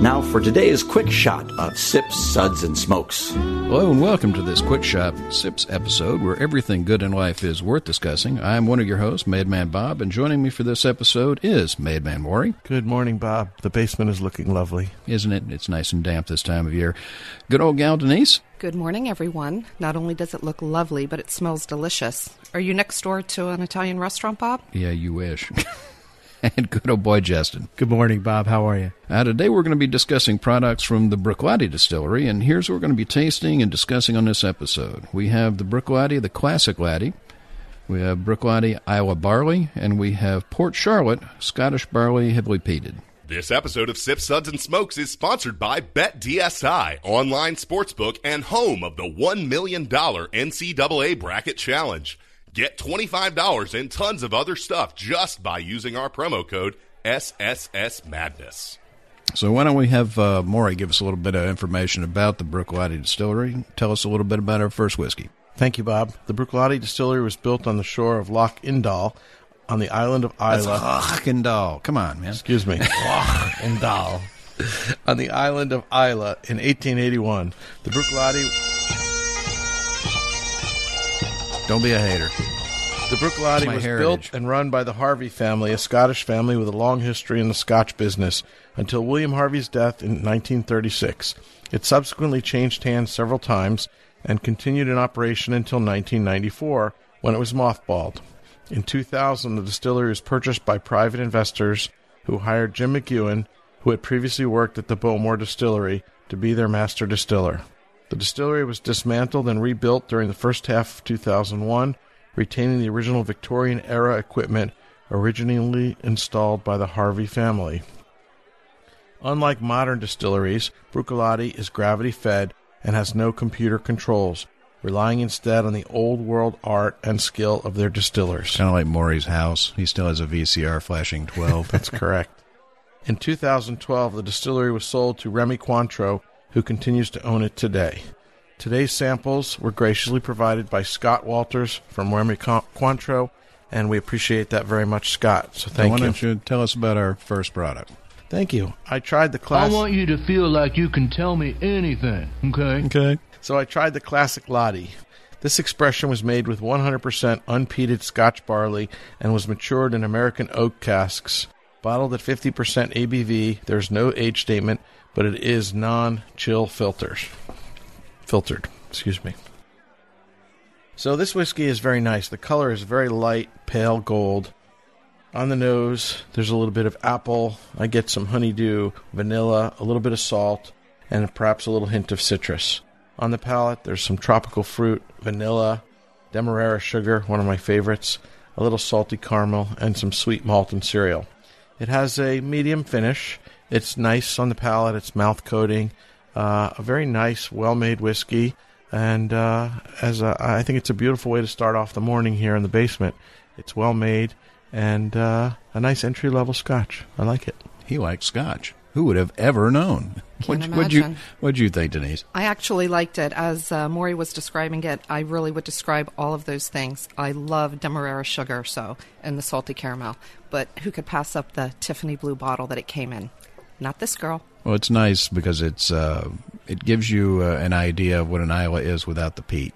Now for today's quick shot of Sips, Suds, and Smokes. Hello and welcome to this Quick Shot Sips episode where everything good in life is worth discussing. I'm one of your hosts, Madman Bob, and joining me for this episode is Madman Maury. Good morning, Bob. The basement is looking lovely. Isn't it? It's nice and damp this time of year. Good old gal Denise. Good morning, everyone. Not only does it look lovely, but it smells delicious. Are you next door to an Italian restaurant, Bob? Yeah, you wish. and good old boy Justin. Good morning, Bob. How are you? Uh, today we're going to be discussing products from the Bruichladdich Distillery, and here's what we're going to be tasting and discussing on this episode. We have the Bruichladdich, the classic laddie. We have Bruichladdich Iowa Barley, and we have Port Charlotte Scottish Barley heavily peated. This episode of Sips, Suds, and Smokes is sponsored by BetDSI, online sportsbook and home of the $1 million NCAA Bracket Challenge. Get $25 and tons of other stuff just by using our promo code SSS Madness. So why don't we have uh, Maury give us a little bit of information about the Bruichladdich Distillery? Tell us a little bit about our first whiskey. Thank you, Bob. The Bruichladdich Distillery was built on the shore of Loch Indal on the island of Islay. Hockendahl. Come on, man. Excuse me. Loch Indal. on the island of Islay in 1881. The Bruichladdich Don't be a hater. The Bruichladdich my was heritage. built and run by the Harvey family, a Scottish family with a long history in the Scotch business, until William Harvey's death in 1936. It subsequently changed hands several times and continued in operation until 1994, when it was mothballed. In 2000, the distillery was purchased by private investors who hired Jim McEwan, who had previously worked at the Bowmore Distillery, to be their master distiller. The distillery was dismantled and rebuilt during the first half of 2001, retaining the original Victorian era equipment originally installed by the Harvey family. Unlike modern distilleries, Bruichladdich is gravity fed and has no computer controls, relying instead on the old world art and skill of their distillers. Kind of like Maury's house. He still has a VCR flashing 12. That's correct. In 2012, the distillery was sold to Remy Cointreau, who continues to own it today. Today's samples were graciously provided by Scott Walters from Remy Con- Cointreau, and we appreciate that very much, Scott. So So thank why you. don't you tell us about our first product? Thank you. I tried the classic. I want you to feel like you can tell me anything, okay? Okay. So I tried the classic Laddie. This expression was made with 100% unpeated Scotch barley and was matured in American oak casks. Bottled at 50% ABV, there's no age statement, but it is non-chill filters. Filtered, excuse me. So this whiskey is very nice. The color is very light, pale gold. On the nose, there's a little bit of apple. I get some honeydew, vanilla, a little bit of salt, and perhaps a little hint of citrus. On the palate, there's some tropical fruit, vanilla, demerara sugar, one of my favorites, a little salty caramel, and some sweet malt and cereal. It has a medium finish. It's nice on the palate. It's mouth coating. Uh, a very nice, well-made whiskey, and uh, as a, I think it's a beautiful way to start off the morning here in the basement. It's well made and uh, a nice entry-level Scotch. I like it. He likes scotch. Who would have ever known? Can't What'd, what'd you imagine. What'd you think, Denise? I actually liked it. As uh, Maury was describing it, I really would describe all of those things. I love Demerara sugar, so, and the salty caramel. But who could pass up the Tiffany blue bottle that it came in? Not this girl. Well, it's nice because it's uh, it gives you uh, an idea of what an Islay is without the peat.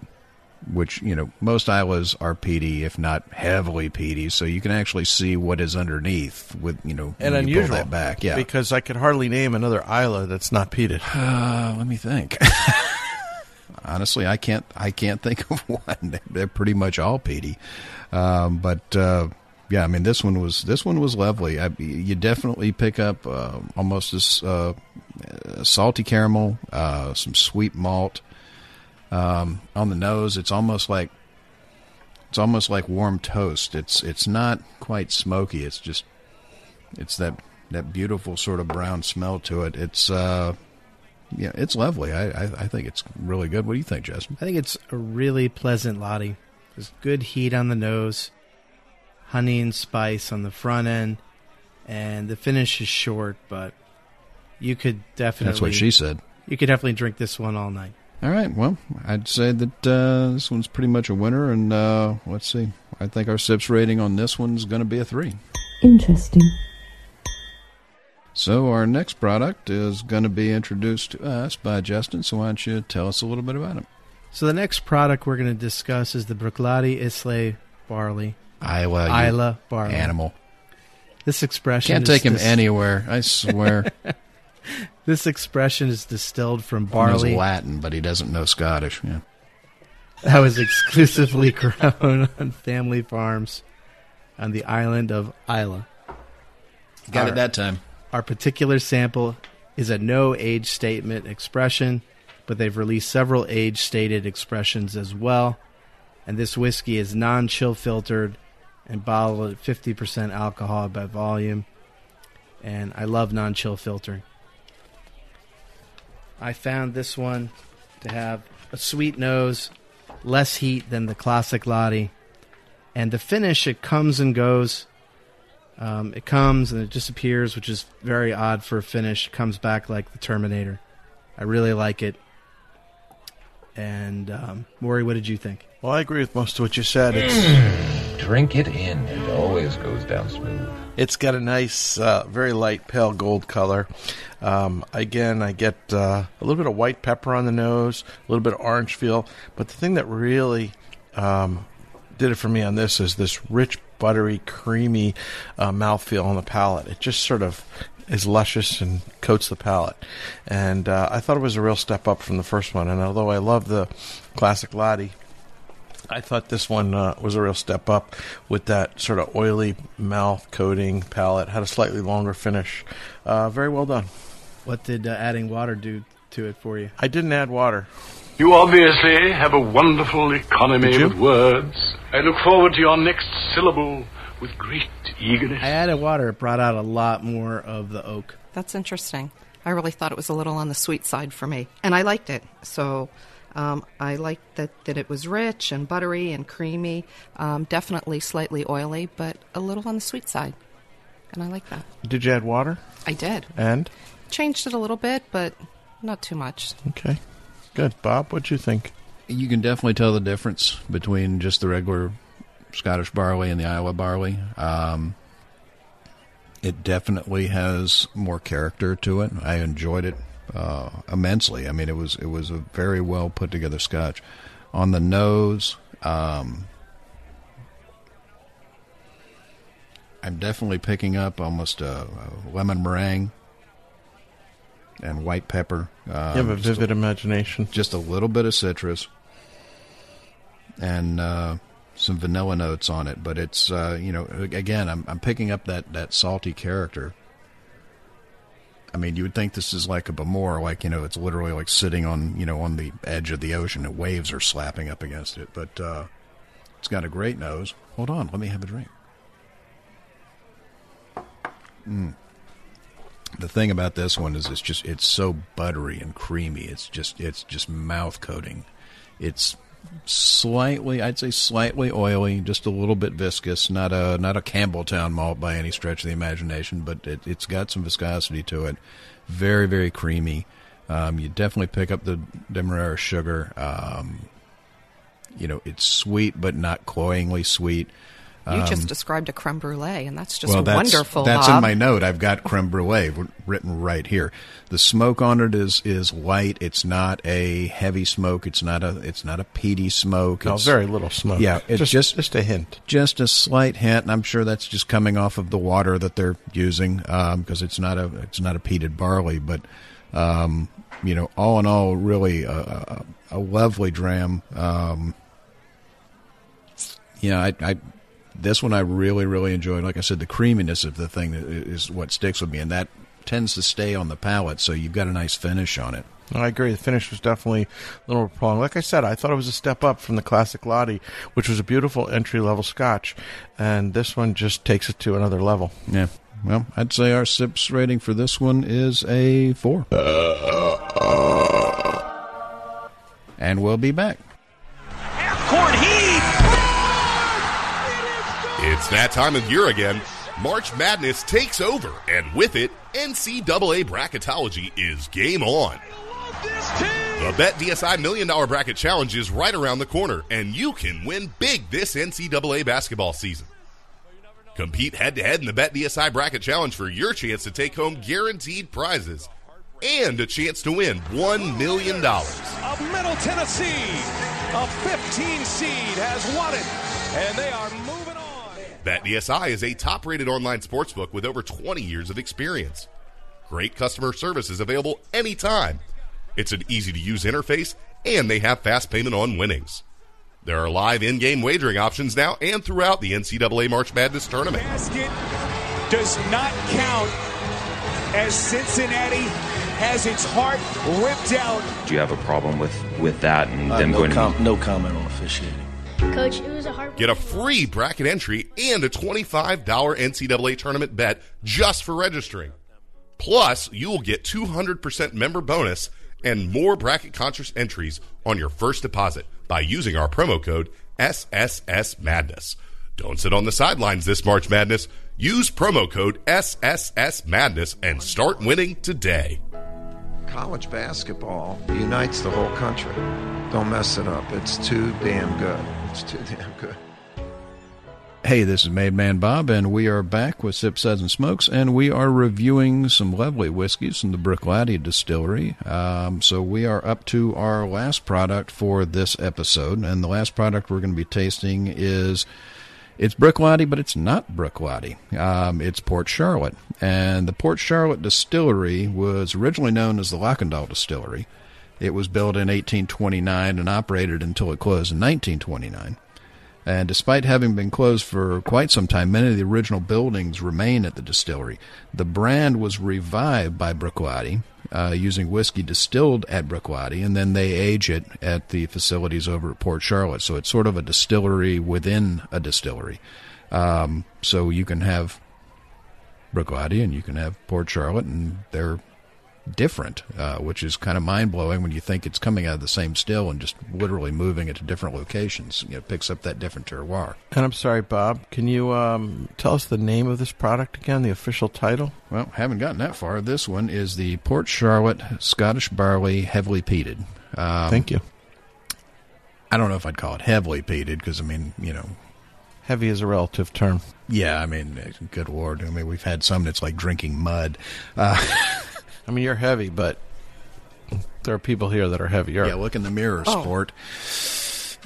Which you know, most Islays are peaty, if not heavily peaty, so you can actually see what is underneath with you know And when you pull unusual. that back. Yeah, Because I could hardly name another Islay that's not peated. Uh, let me think. Honestly, I can't. I can't think of one. They're pretty much all peaty. Um, but uh, yeah, I mean, this one was this one was lovely. I, you definitely pick up uh, almost this uh, salty caramel, uh, some sweet malt um, on the nose. It's almost like it's almost like warm toast. It's it's not quite smoky. It's just it's that that beautiful sort of brown smell to it. It's uh, yeah, it's lovely. I, I I think it's really good. What do you think, Justin? I think it's a really pleasant Laddie. There's good heat on the nose, honey and spice on the front end, and the finish is short, but you could definitely That's what she said. you could definitely drink this one all night. All right. Well, I'd say that uh, this one's pretty much a winner, and uh, let's see. I think our sips rating on this one's going to be a three. Interesting. So our next product is going to be introduced to us by Justin. So why don't you tell us a little bit about it? So the next product we're going to discuss is the Bruichladdich Islay barley. Isla, you Isla barley. animal. This expression Can't is take him dis- anywhere. I swear. This expression is distilled from He knows Latin, but he doesn't know Scottish. Yeah. that was exclusively grown on family farms on the island of Isla. Got Our- it that time. Our particular sample is a no age statement expression, but they've released several age stated expressions as well. And this whiskey is non chill filtered and bottled at 50% alcohol by volume. And I love non chill filtering. I found this one to have a sweet nose, less heat than the classic Laddie. And the finish, it comes and goes. Um, it comes and it disappears, which is very odd for a finish. It comes back like the Terminator. I really like it. And um, Maury, what did you think? Well, I agree with most of what you said. It's Drink it in. It always goes down smooth. it's got a nice, uh, very light pale gold color. Um, again, I get uh, a little bit of white pepper on the nose, a little bit of orange feel. But the thing that really um, did it for me on this is this rich, buttery, creamy uh, mouthfeel on the palate. It just sort of is luscious and coats the palate. And uh, I thought it was a real step up from the first one. And although I love the classic Laddie, I thought this one uh, was a real step up with that sort of oily mouth coating palate. Had a slightly longer finish. Uh, very well done. What did uh, adding water do to it for you? I didn't add water. You obviously have a wonderful economy of words. I look forward to your next syllable with great eagerness. I added water. It brought out a lot more of the oak. That's interesting. I really thought it was a little on the sweet side for me, and I liked it. So um, I liked that, that it was rich and buttery and creamy. Um, definitely slightly oily, but a little on the sweet side. And I like that. Did you add water? I did. And Changed it a little bit, but not too much. okay, good. Bob, what'd you think? You can definitely tell the difference between just the regular Scottish barley and the Iowa barley. Um, it definitely has more character to it. I enjoyed it uh, immensely. I mean, it was it was a very well put together Scotch. On the nose, um, I'm definitely picking up almost a, a lemon meringue and white pepper. you have a Um, just a- vivid imagination. just a little bit of citrus and uh, some vanilla notes on it. But it's uh, you know again I'm I'm picking up that that salty character. I mean, you would think this is like a Bowmore, like you know, it's literally like sitting on you know on the edge of the ocean, and waves are slapping up against it. But uh, it's got a great nose. Hold on, let me have a drink. Mm. The thing about this one is it's just it's so buttery and creamy. It's just it's just mouth coating. It's slightly I'd say slightly oily, just a little bit viscous. Not a not a Campbeltown malt by any stretch of the imagination, but it, it's got some viscosity to it. Very very creamy. Um, you definitely pick up the demerara sugar. Um, you know, it's sweet but not cloyingly sweet. You just described a creme brulee, and that's just Um, well, that's, wonderful. That's Bob. in my note. I've got creme brulee written right here. The smoke on it is is light. It's not a heavy smoke. It's not a it's not a peaty smoke. No, It's very little smoke. Yeah, it's just just- just a hint. just a slight hint, and I'm sure that's just coming off of the water that they're using because it's not a it's not a peated barley. But um, you know, all in all, really a, a, a lovely dram. Um, yeah, I, I this one I really really enjoyed. Like I said, the creaminess of the thing is what sticks with me, and that tends to stay on the palate. So you've got a nice finish on it. No, I agree. The finish was definitely a little prolonged. Like I said, I thought it was a step up from the classic Laddie, which was a beautiful entry level Scotch, and this one just takes it to another level. Yeah. Well, I'd say our sips rating for this one is a four. And we'll be back. That time of year again. March Madness takes over, and with it, NCAA bracketology is game on. The Bet DSI Million Dollar Bracket Challenge is right around the corner, and you can win big this NCAA basketball season. Compete head to head in the Bet DSI Bracket Challenge for your chance to take home guaranteed prizes and a chance to win $1 million. Of Middle Tennessee, a 15 seed has won it, and they are. BetDSI is a top rated online sportsbook with over 20 years of experience. Great customer service is available anytime. It's an easy to use interface, and they have fast payment on winnings. There are live in game wagering options now and throughout the NCAA March Madness tournament. Basket does not count as Cincinnati has its heart ripped out. Do you have a problem with, with that and Uh, them no, going com- to no comment on officiating. Coach, it was a hard. Get a free bracket entry and a $25 NCAA tournament bet just for registering. Plus, you will get 200% member bonus and more bracket conscious entries on your first deposit by using our promo code SSS Madness. Don't sit on the sidelines this March Madness. Use promo code SSS Madness and start winning today. College basketball unites the whole country. Don't mess it up. It's too damn good. It's too damn good. Hey, this is Made Man Bob, and we are back with Sip Suds and Smokes, and we are reviewing some lovely whiskeys from the Bruichladdich Distillery. Um, so we are up to our last product for this episode, and the last product we're going to be tasting is it's Bruichladdich, but it's not Bruichladdich. Um, it's Port Charlotte, and the Port Charlotte Distillery was originally known as the Lochindaal Distillery. It was built in 1829 and operated until it closed in 1929. And despite having been closed for quite some time, many of the original buildings remain at the distillery. The brand was revived by Bruichladdich, uh, using whiskey distilled at Bruichladdich, and then they age it at the facilities over at Port Charlotte. So it's sort of a distillery within a distillery. Um, so you can have Bruichladdich and you can have Port Charlotte, and they're different, uh, which is kind of mind blowing when you think it's coming out of the same still and just literally moving it to different locations. You know, it picks up that different terroir. And I'm sorry, Bob. Can you um, tell us the name of this product again, the official title? Well, haven't gotten that far. This one is the Port Charlotte Scottish Barley Heavily Peated. Um, Thank you. I don't know if I'd call it heavily peated because, I mean, you know. Heavy is a relative term. Yeah, I mean, good lord. I mean, we've had some that's like drinking mud. Uh, I mean, you're heavy, but there are people here that are heavier. Yeah, look in the mirror, Oh. sport.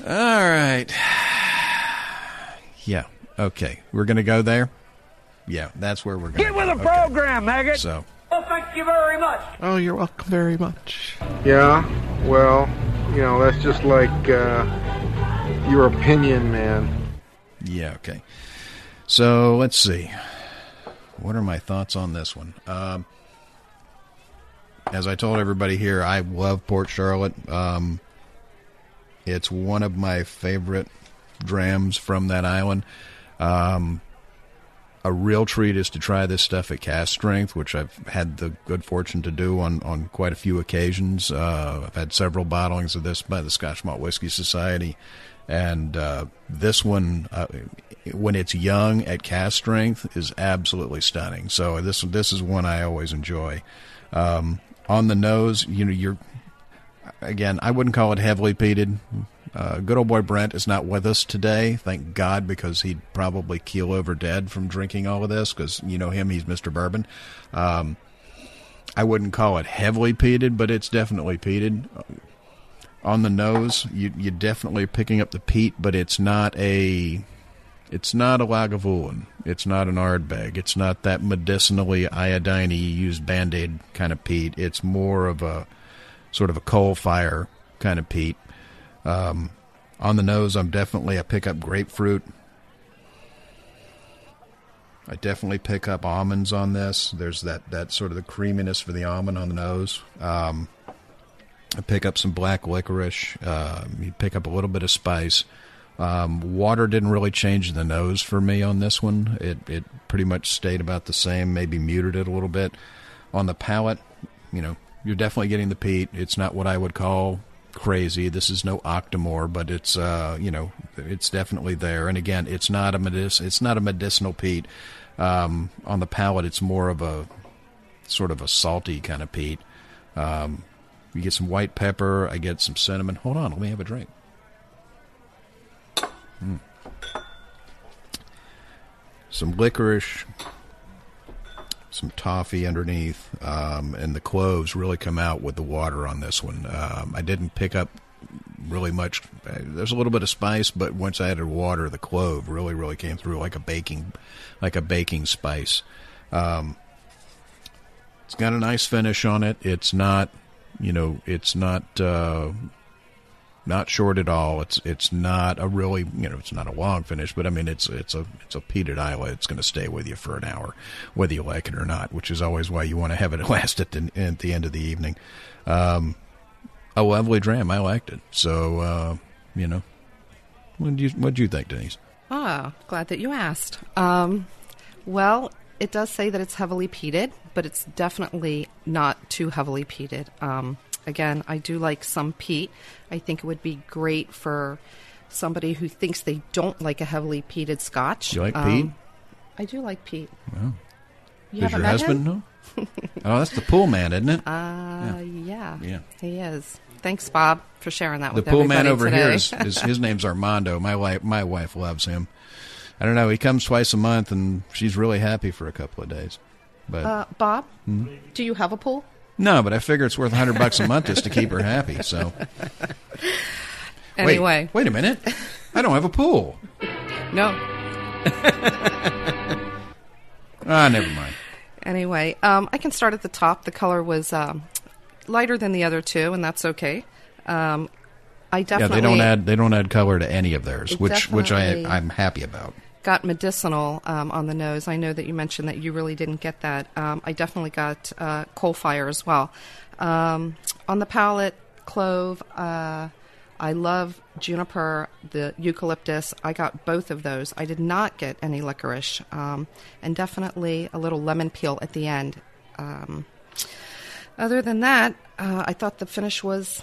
All right. Yeah. Okay. We're going to go there. Yeah, that's where we're going. Get with the program, maggot. So, Well, thank you very much. Oh, you're welcome very much. Yeah, well, you know, that's just like uh, your opinion, man. yeah, okay. So let's see. What are my thoughts on this one? Um, as I told everybody here, I love Port Charlotte. Um, it's one of my favorite drams from that island. Um, a real treat is to try this stuff at cask strength, which I've had the good fortune to do on, on quite a few occasions. Uh, I've had several bottlings of this by the Scotch Malt Whiskey Society, and uh, this one, uh, when it's young at cask strength, is absolutely stunning. So this this is one I always enjoy. Um, on the nose, you know, you're again, I wouldn't call it heavily peated. Uh, good old boy Brent is not with us today, thank God, because he'd probably keel over dead from drinking all of this. Because you know him, he's Mister Bourbon. Um, I wouldn't call it heavily peated, but it's definitely peated. On the nose, you you definitely picking up the peat, but it's not a it's not a Lagavulin. It's not an Ardbeg. It's not that medicinally iodine used band aid kind of peat. It's more of a sort of a coal fire kind of peat. Um, on the nose, I'm definitely I pick up grapefruit. I definitely pick up almonds on this. There's that that sort of the creaminess for the almond on the nose. Um, I pick up some black licorice. Uh, you pick up a little bit of spice. Um, water didn't really change the nose for me on this one. It it pretty much stayed about the same. Maybe muted it a little bit. On the palate, you know, you're definitely getting the peat. It's not what I would call crazy. This is no Octomore, but it's uh, you know, it's definitely there. And again, it's not a medic- it's not a medicinal peat. Um, on the palate, it's more of a sort of a salty kind of peat. Um, you get some white pepper. I get some cinnamon. Hold on, let me have a drink. Some licorice, some toffee underneath, um, and the cloves really come out with the water on this one. Um, I didn't pick up really much. There's a little bit of spice, but once I added water, the clove really, really came through like a baking, like a baking spice. Um, it's got a nice finish on it. It's not, you know, it's not uh, not short at all. It's it's not a really, you know, it's not a long finish, but I mean, it's it's a it's a peated Islay. It's going to stay with you for an hour, whether you like it or not. Which is always why you want to have it last at the at the end of the evening. Um, a lovely dram. I liked it. So, uh, you know, what do you what do you think, Denise? Ah, glad that you asked. Um, well, it does say that it's heavily peated, but it's definitely not too heavily peated. Um, again, I do like some peat. I think it would be great for somebody who thinks they don't like a heavily peated scotch. You like Um, peat? I do like peat. Well, You does your husband him? know? oh, that's the pool man, isn't it? Uh, yeah. Yeah. He is. Thanks, Bob, for sharing that the with The pool man over today. here is, is his name's Armando. My wife, my wife loves him. I don't know. He comes twice a month, and she's really happy for a couple of days. But uh, Bob, Hmm? do you have a pool? No, but I figure it's worth a hundred bucks a month just to keep her happy. So Anyway. wait, wait a minute. I don't have a pool. No. Ah, never mind. Anyway, um, I can start at the top. The color was um, lighter than the other two, and that's okay. Um, I definitely yeah, they don't add they don't add color to any of theirs, which which I definitely- I'm happy about. Got medicinal um, on the nose. I know that you mentioned that you really didn't get that. Um, I definitely got uh, coal fire as well. Um, on the palate, clove. Uh, I love juniper, the eucalyptus. I got both of those. I did not get any licorice, um, and definitely a little lemon peel at the end. Um, other than that, uh, I thought the finish was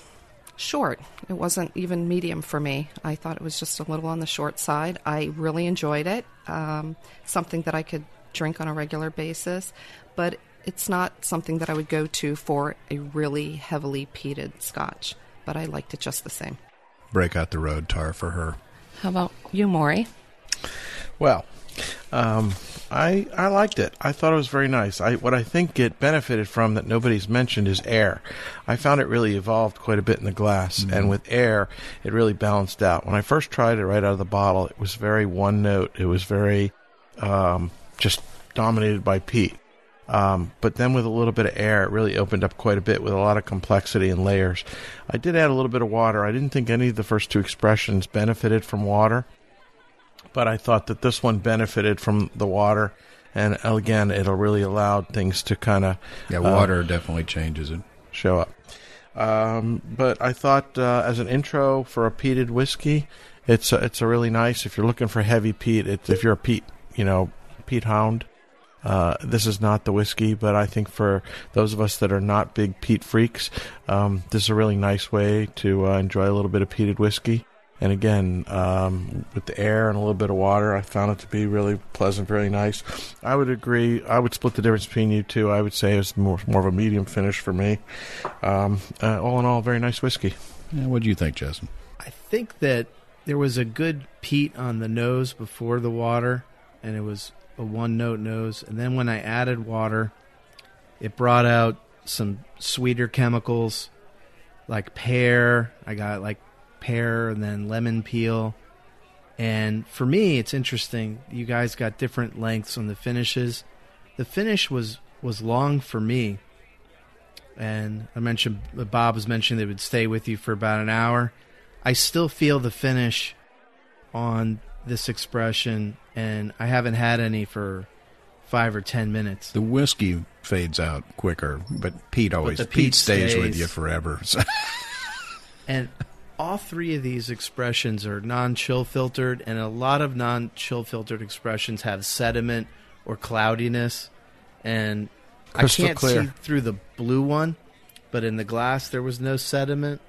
short. It wasn't even medium for me. I thought it was just a little on the short side. I really enjoyed it. Um, something that I could drink on a regular basis, but it's not something that I would go to for a really heavily peated scotch. But I liked it just the same. Break out the road tar for her. How about you, Maury? Well, um, I I liked it. I thought it was very nice. I what I think it benefited from that nobody's mentioned is air. I found it really evolved quite a bit in the glass, and with air, it really balanced out. When I first tried it right out of the bottle, it was very one note. It was very um, just dominated by peat. Um, but then with a little bit of air, it really opened up quite a bit with a lot of complexity and layers. I did add a little bit of water. I didn't think any of the first two expressions benefited from water but I thought that this one benefited from the water, and again, it'll really allowed things to kind of Yeah, water definitely changes it. show up. Um, but I thought uh, as an intro for a peated whiskey, it's a, it's a really nice. If you're looking for heavy peat, it, if you're a peat, you know, peat hound, uh, this is not the whiskey. But I think for those of us that are not big peat freaks, um, this is a really nice way to uh, enjoy a little bit of peated whiskey. And again, um, with the air and a little bit of water, I found it to be really pleasant, very nice. I would agree. I would split the difference between you two. I would say it's more more of a medium finish for me. Um, uh, all in all, very nice whiskey. Yeah, what do you think, Jason? I think that there was a good peat on the nose before the water, and it was a one note nose. And then when I added water, it brought out some sweeter chemicals like pear. I got like pear and then lemon peel. And for me, it's interesting. You guys got different lengths on the finishes. The finish was was long for me. And I mentioned Bob was mentioning they would stay with you for about an hour. I still feel the finish on this expression, and I haven't had any for five or ten minutes. The whiskey fades out quicker, but peat always the peat, peat stays, with you forever. So. And all three of these expressions are non-chill filtered, and a lot of non-chill filtered expressions have sediment or cloudiness. And Crystal I can't clear. see through the blue one, but in the glass there was no sediment,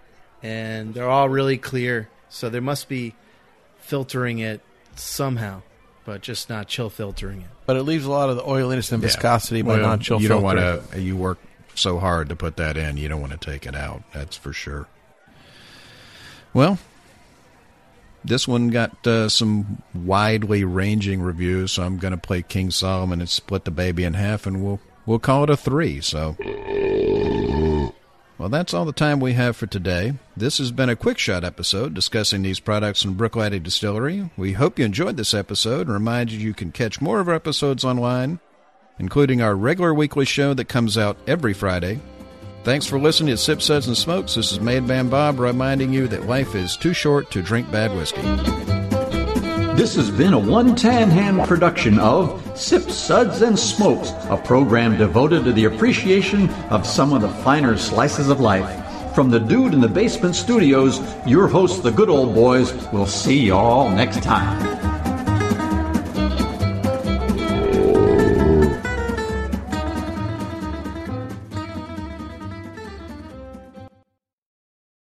and they're all really clear. So there must be filtering it somehow, but just not chill filtering it. But it leaves a lot of the oiliness and Yeah. viscosity by Well, non-chill You don't want to. You work so hard to put that in. You don't want to take it out. That's for sure. Well, this one got uh, some widely ranging reviews, so I'm going to play King Solomon and split the baby in half, and we'll we'll call it a three. So. Well, that's all the time we have for today. This has been a quick shot episode discussing these products from Bruichladdich Distillery. We hope you enjoyed this episode and remind you you can catch more of our episodes online, including our regular weekly show that comes out every Friday. Thanks for listening to Sip Suds and Smokes. This is Made Man Bob reminding you that life is too short to drink bad whiskey. This has been a one tan hand production of Sip Suds and Smokes, a program devoted to the appreciation of some of the finer slices of life. From the Dude in the Basement Studios, your host, the good old boys, will see you all next time.